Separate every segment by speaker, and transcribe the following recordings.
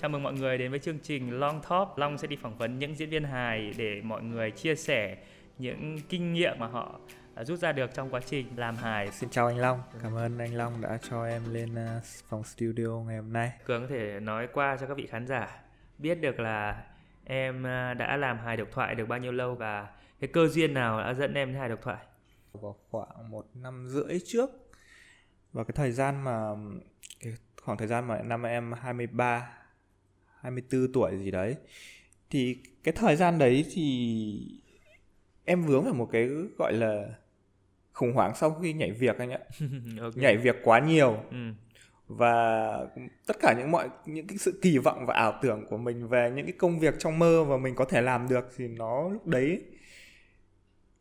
Speaker 1: Chào mừng mọi người đến với chương trình Long Talk. Long sẽ đi phỏng vấn những diễn viên hài để mọi người chia sẻ những kinh nghiệm mà họ rút ra được trong quá trình làm hài.
Speaker 2: Xin chào anh Long, cảm ơn anh Long đã cho em lên ờ, phòng studio ngày hôm nay.
Speaker 1: Cường có thể nói qua cho các vị khán giả biết được là em ờ, đã làm hài độc thoại được bao nhiêu lâu và cái cơ duyên nào đã dẫn em đến hài độc thoại?
Speaker 2: Vào khoảng một năm rưỡi trước và cái thời gian mà cái khoảng thời gian mà năm em 23 24 tuổi gì đấy thì cái thời gian đấy thì em vướng vào một cái gọi là khủng hoảng sau khi nhảy việc anh ạ okay. nhảy việc quá nhiều ừ. và tất cả những mọi những cái sự kỳ vọng và ảo tưởng của mình về những cái công việc trong mơ và mình có thể làm được thì nó lúc đấy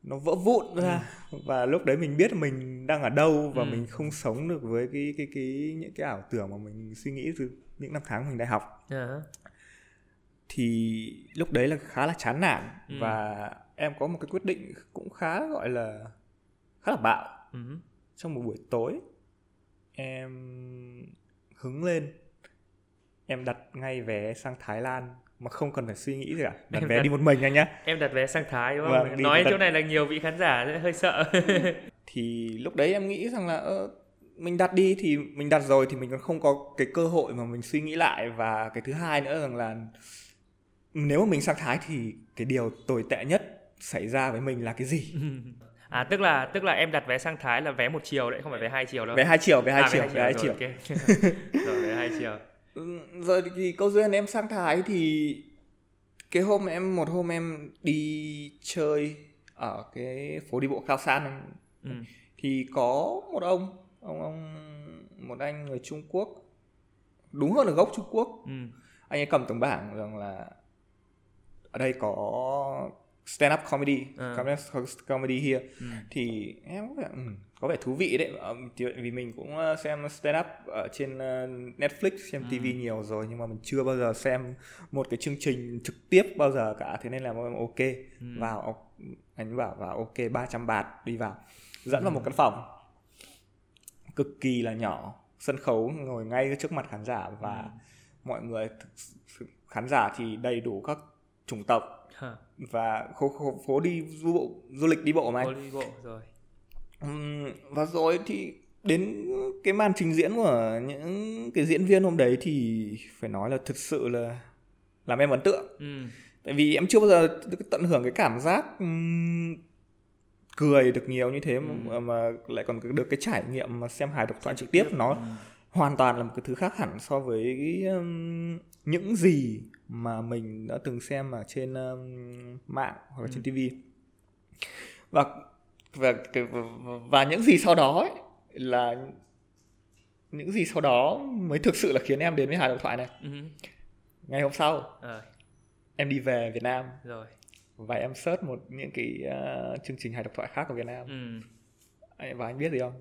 Speaker 2: nó vỡ vụn ra ừ. và lúc đấy mình biết mình đang ở đâu và ừ. mình không sống được với cái cái cái những cái ảo tưởng mà mình suy nghĩ từ những năm tháng mình đại học yeah. Dạ. thì lúc đấy là khá là chán nản ừ. và em có một cái quyết định cũng khá gọi là khá là bạo ừ. trong một buổi tối em hứng lên em đặt ngay vé sang Thái Lan mà không cần phải suy nghĩ gì cả đặt em vé đặt, đi một mình anh nhá
Speaker 1: em đặt vé sang Thái đúng không vâng, nói đặt... chỗ này là nhiều vị khán giả sẽ hơi sợ
Speaker 2: thì lúc đấy em nghĩ rằng là mình đặt đi thì mình đặt rồi thì mình còn không có cái cơ hội mà mình suy nghĩ lại và cái thứ hai nữa rằng là nếu mà mình sang Thái thì cái điều tồi tệ nhất xảy ra với mình là cái gì
Speaker 1: À tức là tức là em đặt vé sang Thái là vé một chiều đấy, không phải vé hai chiều đâu.
Speaker 2: Vé hai chiều, vé hai à, chiều, vé hai chiều.
Speaker 1: Vé hai chiều. Okay. rồi vé hai chiều.
Speaker 2: Rồi thì câu duyên em sang Thái thì cái hôm em một hôm em đi chơi ở cái phố đi bộ Khao San ừ. thì có một ông ông ông một anh người Trung Quốc đúng hơn là gốc Trung Quốc ừ. anh ấy cầm tấm bảng rằng là ở đây có stand up comedy uh. comedy here ừ. thì em có vẻ, có vẻ thú vị đấy vì mình cũng xem stand up ở trên Netflix xem ừ. TV nhiều rồi nhưng mà mình chưa bao giờ xem một cái chương trình trực tiếp bao giờ cả thế nên là ok ừ. vào anh bảo vào ok 300 bạt đi vào dẫn ừ. vào một căn phòng cực kỳ là nhỏ sân khấu ngồi ngay trước mặt khán giả và ừ. mọi người khán giả thì đầy đủ các chủng tộc Hả? và phố, phố, phố đi du bộ du lịch đi bộ mà
Speaker 1: anh đi bộ rồi
Speaker 2: uhm, và rồi thì đến cái màn trình diễn của những cái diễn viên hôm đấy thì phải nói là thực sự là làm em ấn tượng ừ. tại vì em chưa bao giờ được tận hưởng cái cảm giác cười được nhiều như thế ừ. mà, mà lại còn được cái trải nghiệm mà xem hài độc thoại trực tiếp nó ừ. hoàn toàn là một cái thứ khác hẳn so với cái, um, những gì mà mình đã từng xem ở trên um, mạng hoặc là ừ. trên TV và và và những gì sau đó ấy, là những gì sau đó mới thực sự là khiến em đến với hài độc thoại này ừ. ngày hôm sau à. em đi về Việt Nam rồi và em search một những cái uh, chương trình hài độc thoại khác của Việt Nam. Ừ. và anh biết gì không?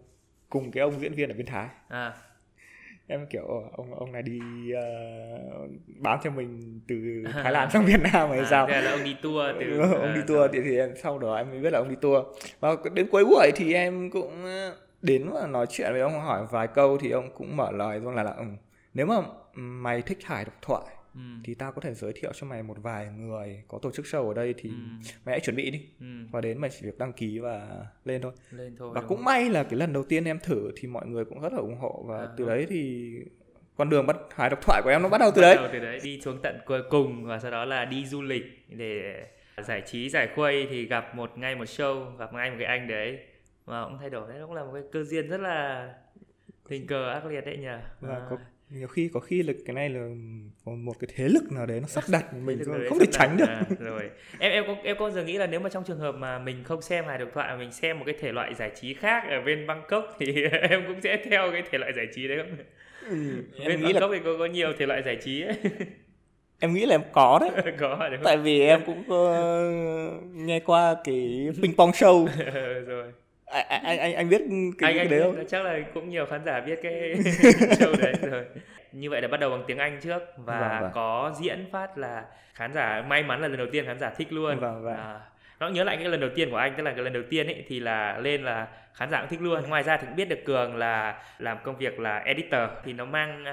Speaker 2: Cùng cái ông diễn viên ở bên Thái. À. em kiểu ông ông này đi uh, bán cho mình từ Thái Lan sang Việt Nam hay à, sao?
Speaker 1: là ông đi tour từ
Speaker 2: ông đi tour thì, thì em sau đó em mới biết là ông đi tour. Và đến cuối buổi thì em cũng đến và nói chuyện với ông hỏi vài câu thì ông cũng mở lời luôn là là ừ, nếu mà mày thích hài độc thoại ừ. thì tao có thể giới thiệu cho mày một vài người có tổ chức show ở đây thì ừ. mày hãy chuẩn bị đi ừ. và đến mày chỉ việc đăng ký và lên thôi
Speaker 1: lên thôi
Speaker 2: và cũng may là cái lần đầu tiên em thử thì mọi người cũng rất là ủng hộ và à, từ đấy thì con đường bắt hài độc thoại của em nó bắt đầu từ bắt đấy.
Speaker 1: Đầu từ đấy đi xuống tận cuối cùng và sau đó là đi du lịch để giải trí giải khuây thì gặp một ngay một show gặp ngay một cái anh đấy và cũng thay đổi đấy cũng là một cái cơ duyên rất là tình cờ ác liệt đấy nhỉ
Speaker 2: và à. có nhiều khi có khi là cái này là một cái thế lực nào đấy nó sắp đặt mình không thể tránh được. à,
Speaker 1: rồi. Em em có em có giờ nghĩ là nếu mà trong trường hợp mà mình không xem hài độc thoại mình xem một cái thể loại giải trí khác ở bên Bangkok thì em cũng sẽ theo cái thể loại giải trí đấy không? Ừ, em bên nghĩ Bangkok là... thì có có nhiều thể loại giải trí ấy.
Speaker 2: em nghĩ là em có đấy.
Speaker 1: Có đúng
Speaker 2: tại vì em cũng có nghe qua cái ping pong show. Rồi anh anh anh, anh biết cái, anh,
Speaker 1: cái
Speaker 2: anh đấy không?
Speaker 1: Chắc là cũng nhiều khán giả biết cái show đấy rồi. Như vậy là bắt đầu bằng tiếng Anh trước và vâng, vâng. có diễn phát là khán giả may mắn là lần đầu tiên khán giả thích luôn. Vâng, vâng. À, nó nhớ lại cái lần đầu tiên của anh tức là cái lần đầu tiên ấy thì là lên là khán giả cũng thích luôn ngoài ra thì cũng biết được cường là làm công việc là editor thì nó mang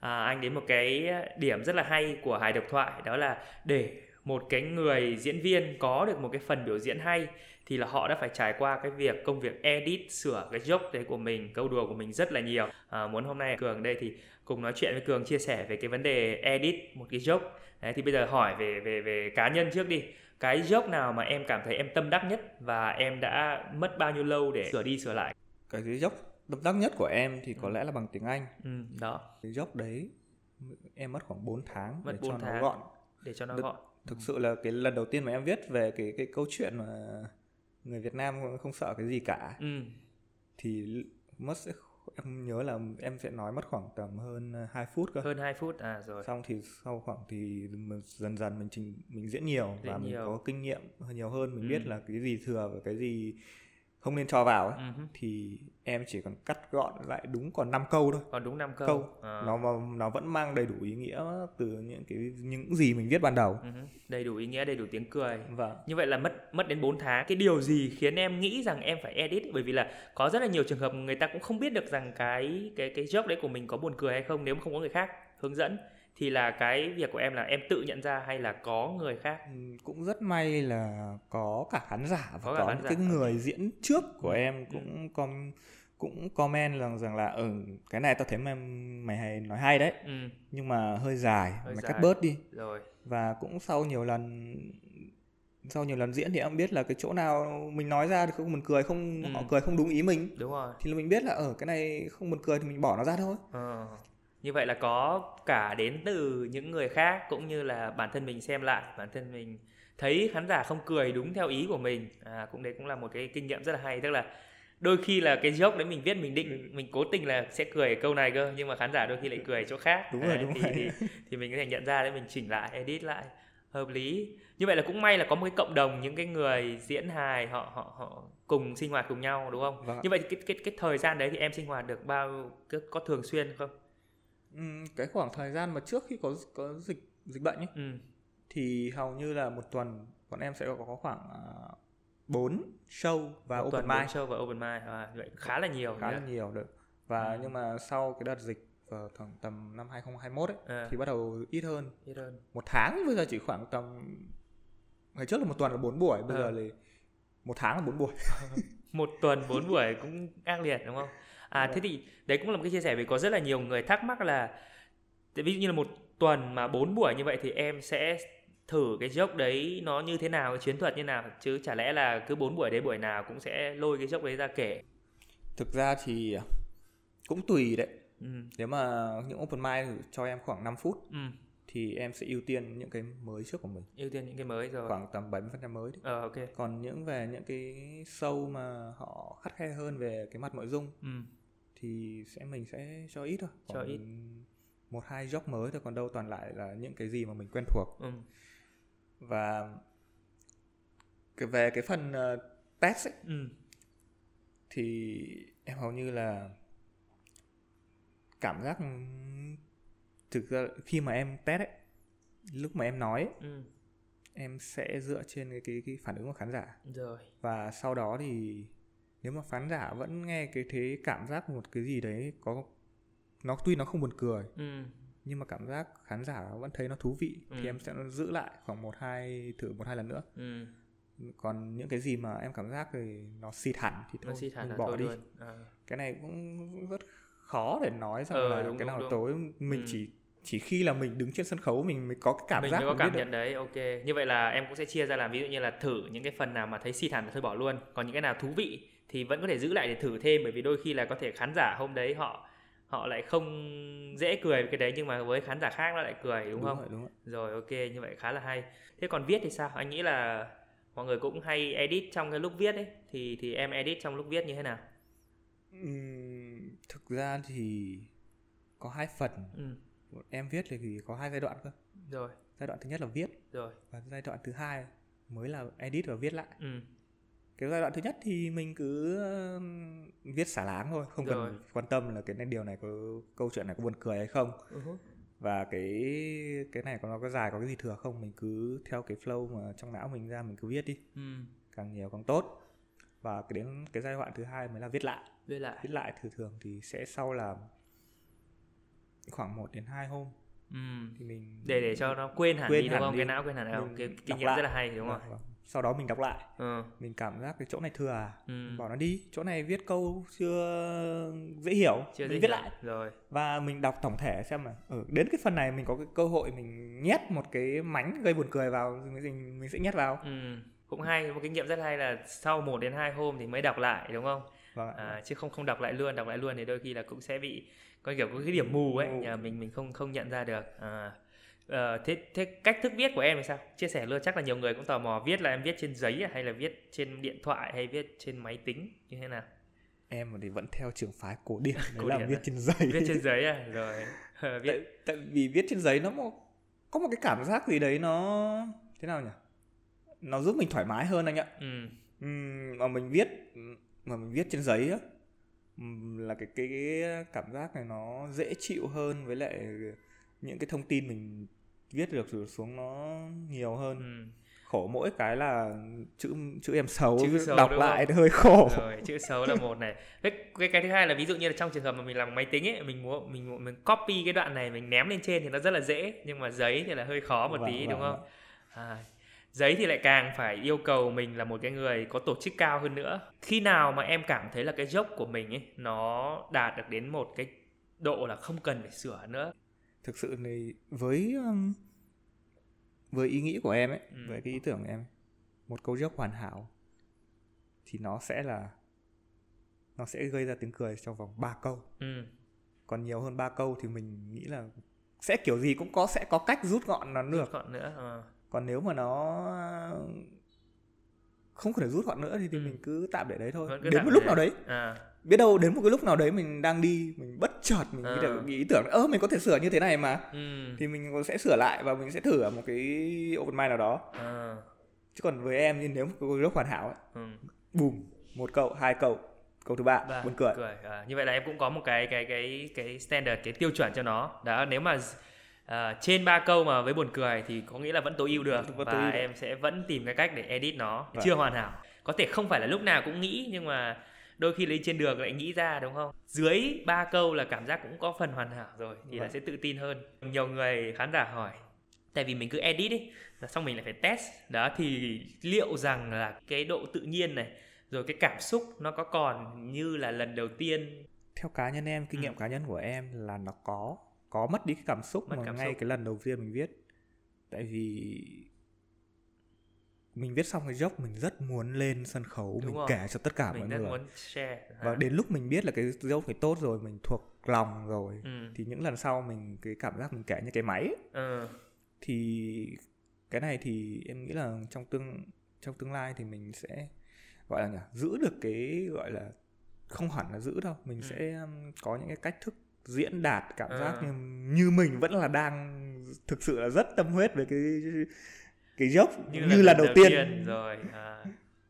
Speaker 1: à, anh đến một cái điểm rất là hay của hài độc thoại đó là để một cái người diễn viên có được một cái phần biểu diễn hay thì là họ đã phải trải qua cái việc công việc edit sửa cái joke đấy của mình câu đùa của mình rất là nhiều. À, muốn hôm nay cường đây thì cùng nói chuyện với cường chia sẻ về cái vấn đề edit một cái joke đấy, thì bây giờ hỏi về về về cá nhân trước đi. Cái joke nào mà em cảm thấy em tâm đắc nhất và em đã mất bao nhiêu lâu để sửa đi sửa lại?
Speaker 2: Cái joke tâm đắc nhất của em thì có ừ. lẽ là bằng tiếng Anh.
Speaker 1: Ừ, đó.
Speaker 2: Cái joke đấy em mất khoảng 4 tháng
Speaker 1: mất
Speaker 2: để
Speaker 1: 4
Speaker 2: cho
Speaker 1: tháng
Speaker 2: nó gọn.
Speaker 1: để cho nó Được, gọn.
Speaker 2: thực ừ. sự là cái lần đầu tiên mà em viết về cái cái câu chuyện mà người Việt Nam không sợ cái gì cả
Speaker 1: ừ.
Speaker 2: thì mất sẽ em nhớ là em sẽ nói mất khoảng tầm hơn 2 phút cơ
Speaker 1: hơn 2 phút à rồi
Speaker 2: xong thì sau khoảng thì mình dần dần mình trình mình diễn nhiều diễn và mình nhiều. có kinh nghiệm nhiều hơn mình ừ. biết là cái gì thừa và cái gì không nên cho vào ấy, uh-huh. thì em chỉ còn cắt gọn lại đúng còn 5 câu thôi.
Speaker 1: Còn đúng 5 câu.
Speaker 2: câu. À. Nó nó vẫn mang đầy đủ ý nghĩa từ những cái những gì mình viết ban đầu.
Speaker 1: Uh-huh. Đầy đủ ý nghĩa, đầy đủ tiếng cười.
Speaker 2: Vâng.
Speaker 1: Như vậy là mất mất đến 4 tháng. Cái điều gì khiến em nghĩ rằng em phải edit bởi vì là có rất là nhiều trường hợp người ta cũng không biết được rằng cái cái cái joke đấy của mình có buồn cười hay không nếu không có người khác hướng dẫn thì là cái việc của em là em tự nhận ra hay là có người khác
Speaker 2: ừ, cũng rất may là có cả khán giả và có, có những cái người diễn trước của em ừ. cũng ừ. com cũng comment rằng rằng là ở ừ, cái này tao thấy mày mày hay nói hay đấy
Speaker 1: ừ.
Speaker 2: nhưng mà hơi dài
Speaker 1: hơi
Speaker 2: mày
Speaker 1: dài.
Speaker 2: cắt bớt đi
Speaker 1: rồi
Speaker 2: và cũng sau nhiều lần sau nhiều lần diễn thì em biết là cái chỗ nào mình nói ra thì không buồn cười không ừ. họ cười không đúng ý mình
Speaker 1: đúng rồi
Speaker 2: thì là mình biết là ở cái này không buồn cười thì mình bỏ nó ra thôi
Speaker 1: ừ như vậy là có cả đến từ những người khác cũng như là bản thân mình xem lại bản thân mình thấy khán giả không cười đúng theo ý của mình. À, cũng đấy cũng là một cái kinh nghiệm rất là hay. Tức là đôi khi là cái joke đấy mình viết mình định mình cố tình là sẽ cười câu này cơ nhưng mà khán giả đôi khi lại cười chỗ khác.
Speaker 2: Đúng rồi đúng
Speaker 1: thì,
Speaker 2: rồi.
Speaker 1: thì, thì mình có thể nhận ra để mình chỉnh lại edit lại hợp lý. Như vậy là cũng may là có một cái cộng đồng những cái người diễn hài họ họ họ cùng sinh hoạt cùng nhau đúng không?
Speaker 2: Vâng.
Speaker 1: như vậy thì cái cái cái thời gian đấy thì em sinh hoạt được bao có thường xuyên không
Speaker 2: cái khoảng thời gian mà trước khi có có dịch dịch bệnh ấy
Speaker 1: ừ.
Speaker 2: thì hầu như là một tuần bọn em sẽ có khoảng uh, 4 show và một open mic.
Speaker 1: show và open mic à, vậy khá là nhiều
Speaker 2: khá là nhiều được. Và ừ. nhưng mà sau cái đợt dịch vào tầm, tầm năm 2021 ấy à. thì bắt đầu ít hơn.
Speaker 1: Ít hơn.
Speaker 2: Một tháng bây giờ chỉ khoảng tầm ngày trước là một tuần là 4 buổi, bây à. giờ là một tháng là 4 buổi.
Speaker 1: một tuần 4 buổi cũng ác liệt đúng không? À thế thì đấy cũng là một cái chia sẻ vì có rất là nhiều người thắc mắc là ví dụ như là một tuần mà bốn buổi như vậy thì em sẽ thử cái joke đấy nó như thế nào cái chiến thuật như nào? Chứ chả lẽ là cứ bốn buổi đấy buổi nào cũng sẽ lôi cái joke đấy ra kể.
Speaker 2: Thực ra thì cũng tùy đấy.
Speaker 1: Ừ.
Speaker 2: nếu mà những open mic cho em khoảng 5 phút
Speaker 1: ừ.
Speaker 2: thì em sẽ ưu tiên những cái mới trước của mình.
Speaker 1: Ưu tiên những cái mới rồi.
Speaker 2: Khoảng tầm 70% mới
Speaker 1: đấy. Ờ, ok.
Speaker 2: Còn những về những cái show mà họ khắt khe hơn về cái mặt nội dung
Speaker 1: ừ
Speaker 2: thì sẽ mình sẽ cho ít thôi
Speaker 1: cho ít
Speaker 2: một hai job mới thôi còn đâu toàn lại là những cái gì mà mình quen thuộc
Speaker 1: ừ.
Speaker 2: và cái về cái phần uh, test ấy,
Speaker 1: ừ.
Speaker 2: thì em hầu như là cảm giác thực ra khi mà em test ấy lúc mà em nói ấy,
Speaker 1: ừ.
Speaker 2: em sẽ dựa trên cái, cái cái phản ứng của khán giả
Speaker 1: rồi
Speaker 2: và sau đó thì nếu mà khán giả vẫn nghe cái thế cảm giác một cái gì đấy có nó tuy nó không buồn cười
Speaker 1: ừ.
Speaker 2: nhưng mà cảm giác khán giả vẫn thấy nó thú vị ừ. thì em sẽ giữ lại khoảng một hai thử một hai lần nữa
Speaker 1: ừ.
Speaker 2: còn những cái gì mà em cảm giác thì nó xịt hẳn thì thôi
Speaker 1: xịt hẳn
Speaker 2: mình bỏ đi
Speaker 1: à.
Speaker 2: cái này cũng rất khó để nói rằng
Speaker 1: ừ,
Speaker 2: là
Speaker 1: đúng,
Speaker 2: cái nào
Speaker 1: đúng,
Speaker 2: tối mình ừ. chỉ chỉ khi là mình đứng trên sân khấu mình mới có cái cảm
Speaker 1: mình
Speaker 2: giác
Speaker 1: mới có cảm nhận được. đấy ok như vậy là em cũng sẽ chia ra làm ví dụ như là thử những cái phần nào mà thấy xịt hẳn thì thôi bỏ luôn còn những cái nào thú vị thì vẫn có thể giữ lại để thử thêm bởi vì đôi khi là có thể khán giả hôm đấy họ họ lại không dễ cười cái đấy nhưng mà với khán giả khác nó lại cười đúng,
Speaker 2: đúng
Speaker 1: không?
Speaker 2: rồi, đúng rồi.
Speaker 1: rồi ok như vậy khá là hay. Thế còn viết thì sao? Anh nghĩ là mọi người cũng hay edit trong cái lúc viết ấy. Thì thì em edit trong lúc viết như thế nào?
Speaker 2: Uhm, thực ra thì có hai phần.
Speaker 1: Ừ.
Speaker 2: em viết thì có hai giai đoạn cơ.
Speaker 1: Rồi.
Speaker 2: Giai đoạn thứ nhất là viết
Speaker 1: rồi.
Speaker 2: và giai đoạn thứ hai mới là edit và viết lại.
Speaker 1: Ừ
Speaker 2: cái giai đoạn thứ nhất thì mình cứ viết xả láng thôi không Rồi. cần quan tâm là cái này điều này có câu chuyện này có buồn cười hay không
Speaker 1: uh-huh.
Speaker 2: và cái cái này có nó có dài có cái gì thừa không mình cứ theo cái flow mà trong não mình ra mình cứ viết đi
Speaker 1: ừ.
Speaker 2: càng nhiều càng tốt và cái đến cái giai đoạn thứ hai mới là viết lại
Speaker 1: viết lại
Speaker 2: viết lại thường thường thì sẽ sau là khoảng 1 đến 2 hôm
Speaker 1: ừ. thì mình để để cho nó quên hẳn quên đi đúng không đi. cái não quên hẳn không cái kinh nghiệm rất là hay đúng không vâng, vâng.
Speaker 2: Sau đó mình đọc lại ừ. mình cảm giác cái chỗ này thừa à ừ. bỏ nó đi chỗ này viết câu chưa dễ hiểu chưa mình dễ viết hiểu. lại rồi và mình đọc tổng thể xem là ở ừ, đến cái phần này mình có cái cơ hội mình nhét một cái mánh gây buồn cười vào mình mình sẽ nhét vào
Speaker 1: ừ. cũng hay một kinh nghiệm rất hay là sau 1 đến 2 hôm thì mới đọc lại đúng không vâng. à, chứ không không đọc lại luôn đọc lại luôn thì đôi khi là cũng sẽ bị có kiểu có cái điểm mù ấy nhà mình mình không không nhận ra được à, à, thế thế cách thức viết của em thì sao? Chia sẻ luôn chắc là nhiều người cũng tò mò viết là em viết trên giấy hay là viết trên điện thoại hay viết trên máy tính như thế nào?
Speaker 2: Em thì vẫn theo trường phái cổ điển cổ là viết à? trên giấy.
Speaker 1: Viết trên giấy à? Rồi
Speaker 2: viết... tại, tại vì viết trên giấy nó một, có một cái cảm giác gì đấy nó thế nào nhỉ? Nó giúp mình thoải mái hơn anh ạ. Ừ. Uhm, mà mình viết mà mình viết trên giấy á là cái, cái cái cảm giác này nó dễ chịu hơn với lại những cái thông tin mình viết được xuống nó nhiều hơn. Ừ. khổ mỗi cái là chữ chữ em xấu, chữ xấu đọc lại không? hơi khổ.
Speaker 1: Rồi chữ xấu là một này. Cái, cái cái thứ hai là ví dụ như là trong trường hợp mà mình làm máy tính ấy mình muốn mình mình copy cái đoạn này mình ném lên trên thì nó rất là dễ nhưng mà giấy thì là hơi khó một vâng, tí vâng, đúng không? À, giấy thì lại càng phải yêu cầu mình là một cái người có tổ chức cao hơn nữa. Khi nào mà em cảm thấy là cái dốc của mình ấy nó đạt được đến một cái độ là không cần phải sửa nữa
Speaker 2: thực sự thì với um, với ý nghĩ của em ấy ừ. với cái ý tưởng của em một câu dốc hoàn hảo thì nó sẽ là nó sẽ gây ra tiếng cười trong vòng 3 câu ừ. còn nhiều hơn 3 câu thì mình nghĩ là sẽ kiểu gì cũng có sẽ có cách rút gọn nó được rút
Speaker 1: gọn nữa à
Speaker 2: còn nếu mà nó không thể rút gọn nữa thì, thì ừ. mình cứ tạm để đấy thôi đến một lúc nào đấy à. biết đâu đến một cái lúc nào đấy mình đang đi mình bất chợt mình à. nghĩ, được, nghĩ ý tưởng ơ mình có thể sửa như thế này mà ừ. thì mình sẽ sửa lại và mình sẽ thử ở một cái open mind nào đó à. chứ còn với em thì nếu một cái lúc hoàn hảo ấy, ừ. bùm một câu hai câu câu thứ ba buồn cười, cười.
Speaker 1: À, như vậy là em cũng có một cái cái cái cái standard cái tiêu chuẩn cho nó đó nếu mà uh, trên ba câu mà với buồn cười thì có nghĩa là vẫn tối ưu được vẫn và ưu em được. sẽ vẫn tìm cái cách để edit nó. Vâng. chưa hoàn hảo có thể không phải là lúc nào cũng nghĩ nhưng mà đôi khi lấy trên đường lại nghĩ ra đúng không dưới ba câu là cảm giác cũng có phần hoàn hảo rồi thì Vậy. là vâng. sẽ tự tin hơn nhiều người khán giả hỏi tại vì mình cứ edit ấy là xong mình lại phải test đó thì liệu rằng là cái độ tự nhiên này rồi cái cảm xúc nó có còn như là lần đầu tiên
Speaker 2: theo cá nhân em kinh nghiệm ừ. cá nhân của em là nó có có mất đi cái cảm xúc mất mà cảm ngay xúc. cái lần đầu tiên mình viết tại vì mình viết xong cái joke mình rất muốn lên sân khấu Đúng mình rồi. kể cho tất cả mình mọi người muốn share. và đến lúc mình biết là cái joke phải tốt rồi mình thuộc lòng rồi ừ. thì những lần sau mình cái cảm giác mình kể như cái máy ấy, ừ. thì cái này thì em nghĩ là trong tương trong tương lai thì mình sẽ gọi là nhỉ, giữ được cái gọi là không hẳn là giữ đâu mình ừ. sẽ um, có những cái cách thức diễn đạt cảm giác à. như như mình vẫn là đang thực sự là rất tâm huyết về cái cái dốc như, như là, là đầu, đầu tiên. tiên
Speaker 1: rồi à.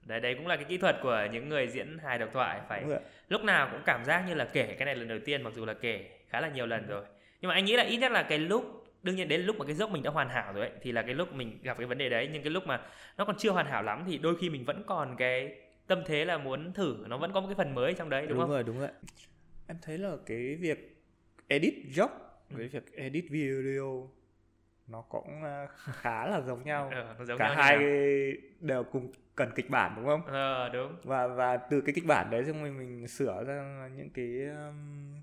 Speaker 1: đấy đấy cũng là cái kỹ thuật của những người diễn hài độc thoại phải lúc nào cũng cảm giác như là kể cái này lần đầu tiên mặc dù là kể khá là nhiều lần rồi nhưng mà anh nghĩ là ít nhất là cái lúc đương nhiên đến lúc mà cái dốc mình đã hoàn hảo rồi ấy, thì là cái lúc mình gặp cái vấn đề đấy nhưng cái lúc mà nó còn chưa hoàn hảo lắm thì đôi khi mình vẫn còn cái tâm thế là muốn thử nó vẫn có một cái phần mới trong đấy đúng, đúng không?
Speaker 2: Đúng rồi đúng rồi. Em thấy là cái việc edit job. Ừ. với việc edit video nó cũng à, khá là giống nhau. Ừ, giống cả nhau hai đều cùng cần kịch bản đúng không?
Speaker 1: Ờ đúng.
Speaker 2: Và và từ cái kịch bản đấy xong mình mình sửa ra những cái um,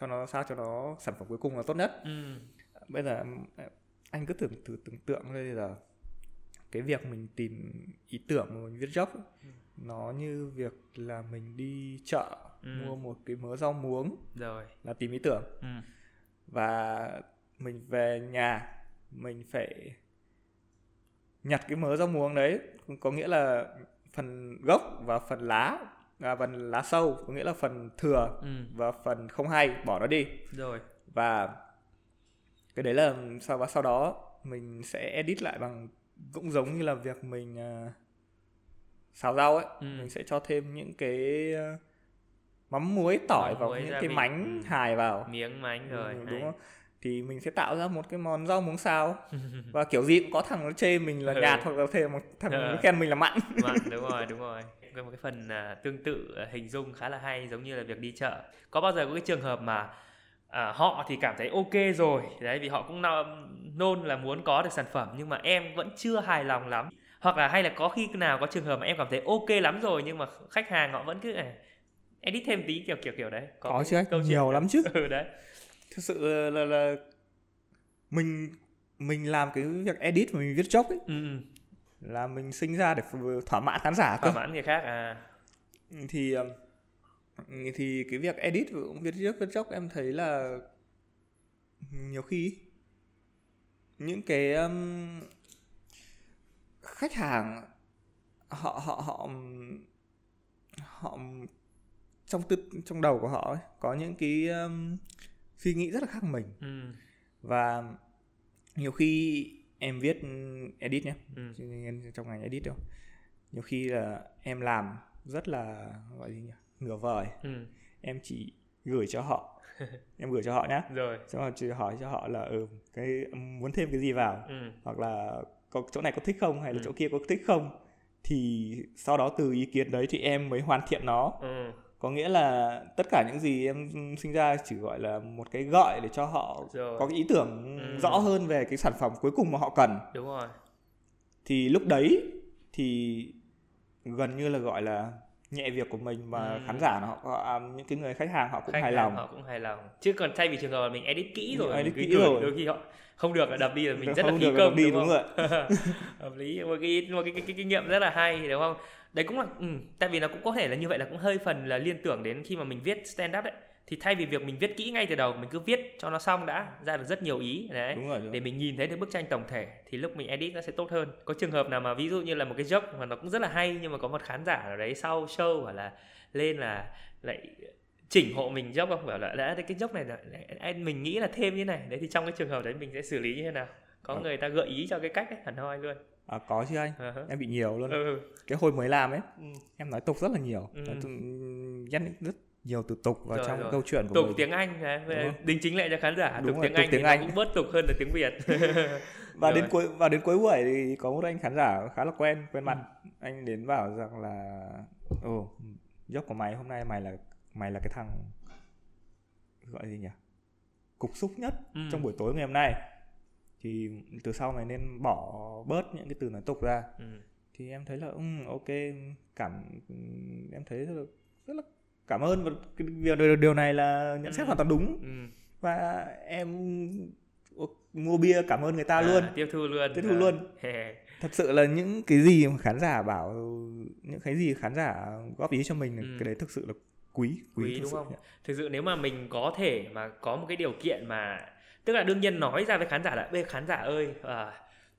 Speaker 2: cho nó sao cho nó sản phẩm cuối cùng là tốt nhất. Ừ. bây giờ anh cứ tưởng từ tưởng tượng đây là cái việc mình tìm ý tưởng mà mình viết job ừ. nó như việc là mình đi chợ ừ. mua một cái mớ rau muống rồi là tìm ý tưởng ừ. và mình về nhà mình phải nhặt cái mớ rau muống đấy có nghĩa là phần gốc và phần lá và phần lá sâu có nghĩa là phần thừa ừ. và phần không hay bỏ nó đi rồi và cái đấy là sau và sau đó mình sẽ edit lại bằng cũng giống như là việc mình uh, xào rau ấy ừ. mình sẽ cho thêm những cái uh, mắm muối tỏi mắm vào những cái mánh ừ. hài vào.
Speaker 1: miếng mánh rồi
Speaker 2: ừ, đúng không? Thì mình sẽ tạo ra một cái món rau muống xào. Và kiểu gì cũng có thằng nó chê mình là ừ. nhạt hoặc là thêm một thằng ừ. nó khen mình là mặn.
Speaker 1: Mặn đúng rồi đúng rồi. Một cái phần uh, tương tự uh, hình dung khá là hay giống như là việc đi chợ. Có bao giờ có cái trường hợp mà à, họ thì cảm thấy ok rồi đấy vì họ cũng nôn là muốn có được sản phẩm nhưng mà em vẫn chưa hài lòng lắm. Hoặc là hay là có khi nào có trường hợp mà em cảm thấy ok lắm rồi nhưng mà khách hàng họ vẫn cứ này edit thêm tí kiểu kiểu kiểu đấy.
Speaker 2: Có, có chứ câu nhiều lắm chứ.
Speaker 1: Ừ, đấy.
Speaker 2: Thực sự là, là, là mình mình làm cái việc edit mà mình viết job ấy ừ. ừ. là mình sinh ra để thỏa mãn khán giả
Speaker 1: thỏa mãn người khác à.
Speaker 2: Thì thì cái việc edit cũng viết job viết job em thấy là nhiều khi những cái um, khách hàng họ họ họ họ trong tư trong đầu của họ ấy, có những cái um, suy nghĩ rất là khác mình. Ừ. và nhiều khi em viết edit nhé. Ừ. trong ngành edit đâu. Nhiều khi là em làm rất là gọi gì nhỉ nửa vời. Ừ. em chỉ gửi cho họ. Em gửi cho họ nhé
Speaker 1: rồi.
Speaker 2: Xong rồi chỉ hỏi cho họ là ừ cái muốn thêm cái gì vào? Ừ. hoặc là có chỗ này có thích không? Hay là ừ. chỗ kia có thích không? Thì sau đó từ ý kiến đấy thì em mới hoàn thiện nó. Ừ có nghĩa là tất cả những gì em sinh ra chỉ gọi là một cái gọi để cho họ rồi. có cái ý tưởng ừ. rõ hơn về cái sản phẩm cuối cùng mà họ cần.
Speaker 1: Đúng rồi.
Speaker 2: Thì lúc đấy thì gần như là gọi là nhẹ việc của mình mà ừ. khán giả họ, họ à, những cái người khách hàng họ cũng khách hài lòng.
Speaker 1: họ cũng hài lòng. Chứ còn thay vì trường hợp mình edit kỹ rồi edit kỹ rồi. đôi khi họ không được là đập đi là mình rất không là phí công
Speaker 2: đi đúng, đúng rồi
Speaker 1: hợp lý. Một cái một cái, cái, cái, cái kinh nghiệm rất là hay đúng không đấy cũng là ừ, tại vì nó cũng có thể là như vậy là cũng hơi phần là liên tưởng đến khi mà mình viết stand up đấy thì thay vì việc mình viết kỹ ngay từ đầu mình cứ viết cho nó xong đã ra được rất nhiều ý đấy
Speaker 2: đúng rồi, đúng.
Speaker 1: để mình nhìn thấy được bức tranh tổng thể thì lúc mình edit nó sẽ tốt hơn. Có trường hợp nào mà ví dụ như là một cái joke mà nó cũng rất là hay nhưng mà có một khán giả ở đấy sau show hoặc là lên là lại chỉnh hộ mình joke không? Bảo là đã cái joke này là mình nghĩ là thêm như này. Đấy thì trong cái trường hợp đấy mình sẽ xử lý như thế nào? Có ừ. người ta gợi ý cho cái cách ấy, hẳn hoi luôn
Speaker 2: À, có chứ anh, uh-huh. em bị nhiều luôn. Ừ. Cái hồi mới làm ấy, ừ. em nói tục rất là nhiều, nói rất, rất nhiều từ tục vào rồi, trong rồi. câu chuyện của
Speaker 1: tục
Speaker 2: mình.
Speaker 1: tiếng Anh đấy, đính chính lại cho khán giả. Đúng tục rồi, tiếng tục Anh tiếng thì Anh. nó cũng bớt tục hơn là tiếng Việt.
Speaker 2: và đến cuối và đến cuối buổi thì có một anh khán giả khá là quen quen mặt, ừ. anh đến bảo rằng là, ồ, dốc của mày hôm nay mày là mày là cái thằng gọi gì nhỉ, cục xúc nhất ừ. trong buổi tối ngày hôm nay thì từ sau này nên bỏ bớt những cái từ nói tục ra ừ. thì em thấy là um, ok cảm em thấy rất là, rất là cảm ơn và điều, điều này là nhận xét ừ. hoàn toàn đúng ừ. và em mua bia cảm ơn người ta à, luôn
Speaker 1: tiếp thu luôn
Speaker 2: tiếp thu à. luôn thật sự là những cái gì mà khán giả bảo những cái gì khán giả góp ý cho mình ừ. cái đấy thực sự là quý
Speaker 1: quý, quý đúng không thực sự nếu mà mình có thể mà có một cái điều kiện mà tức là đương nhiên nói ra với khán giả là bê khán giả ơi à,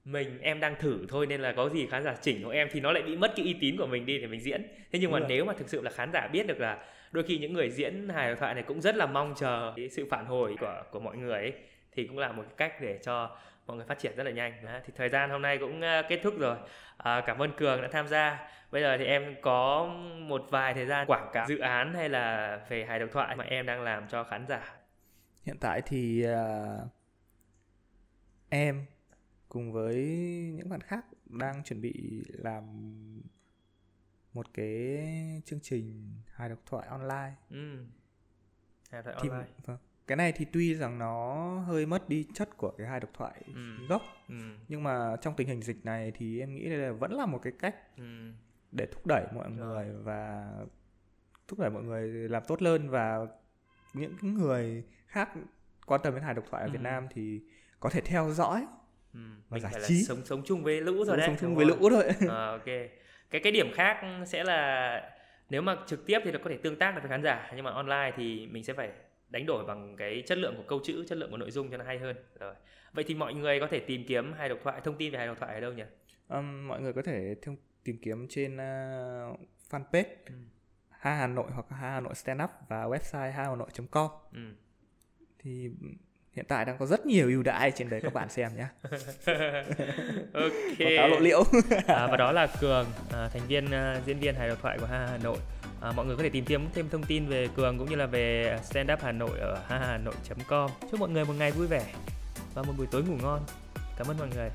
Speaker 1: mình em đang thử thôi nên là có gì khán giả chỉnh của em thì nó lại bị mất cái uy tín của mình đi để mình diễn. Thế nhưng mà nếu mà thực sự là khán giả biết được là đôi khi những người diễn hài thoại này cũng rất là mong chờ cái sự phản hồi của của mọi người ấy, thì cũng là một cách để cho mọi người phát triển rất là nhanh. Thì thời gian hôm nay cũng à, kết thúc rồi. À, cảm ơn cường đã tham gia. Bây giờ thì em có một vài thời gian quảng cáo dự án hay là về hài độc thoại mà em đang làm cho khán giả
Speaker 2: hiện tại thì uh, em cùng với những bạn khác đang chuẩn bị làm một cái chương trình hài độc thoại online.
Speaker 1: Ừ. Hài thoại
Speaker 2: thì, online. Vâng. Cái này thì tuy rằng nó hơi mất đi chất của cái hài độc thoại ừ. gốc, ừ. nhưng mà trong tình hình dịch này thì em nghĩ là vẫn là một cái cách ừ. để thúc đẩy mọi Rồi. người và thúc đẩy mọi người làm tốt hơn và những người khác quan tâm đến hài độc thoại ở ừ. Việt Nam thì có thể theo dõi
Speaker 1: ừ. và giải trí. sống sống chung với lũ rồi sống, đấy.
Speaker 2: sống chung với lũ thôi.
Speaker 1: À, ok. Cái cái điểm khác sẽ là nếu mà trực tiếp thì nó có thể tương tác được với khán giả nhưng mà online thì mình sẽ phải đánh đổi bằng cái chất lượng của câu chữ chất lượng của nội dung cho nó hay hơn. Rồi. Vậy thì mọi người có thể tìm kiếm hài độc thoại thông tin về hài độc thoại ở đâu nhỉ?
Speaker 2: Um, mọi người có thể thông, tìm kiếm trên uh, fanpage ừ. Ha hà nội hoặc ha hà nội stand up và website ha hà nội. com ừ. Thì hiện tại đang có rất nhiều ưu đãi trên đấy các bạn xem nhé.
Speaker 1: Ok.
Speaker 2: Quảng cáo lộ liễu.
Speaker 1: À, và đó là cường à, thành viên à, diễn viên hài độc thoại của ha hà nội. À, mọi người có thể tìm kiếm thêm thông tin về cường cũng như là về stand up hà nội ở ha hà nội. com chúc mọi người một ngày vui vẻ và một buổi tối ngủ ngon. Cảm ơn mọi người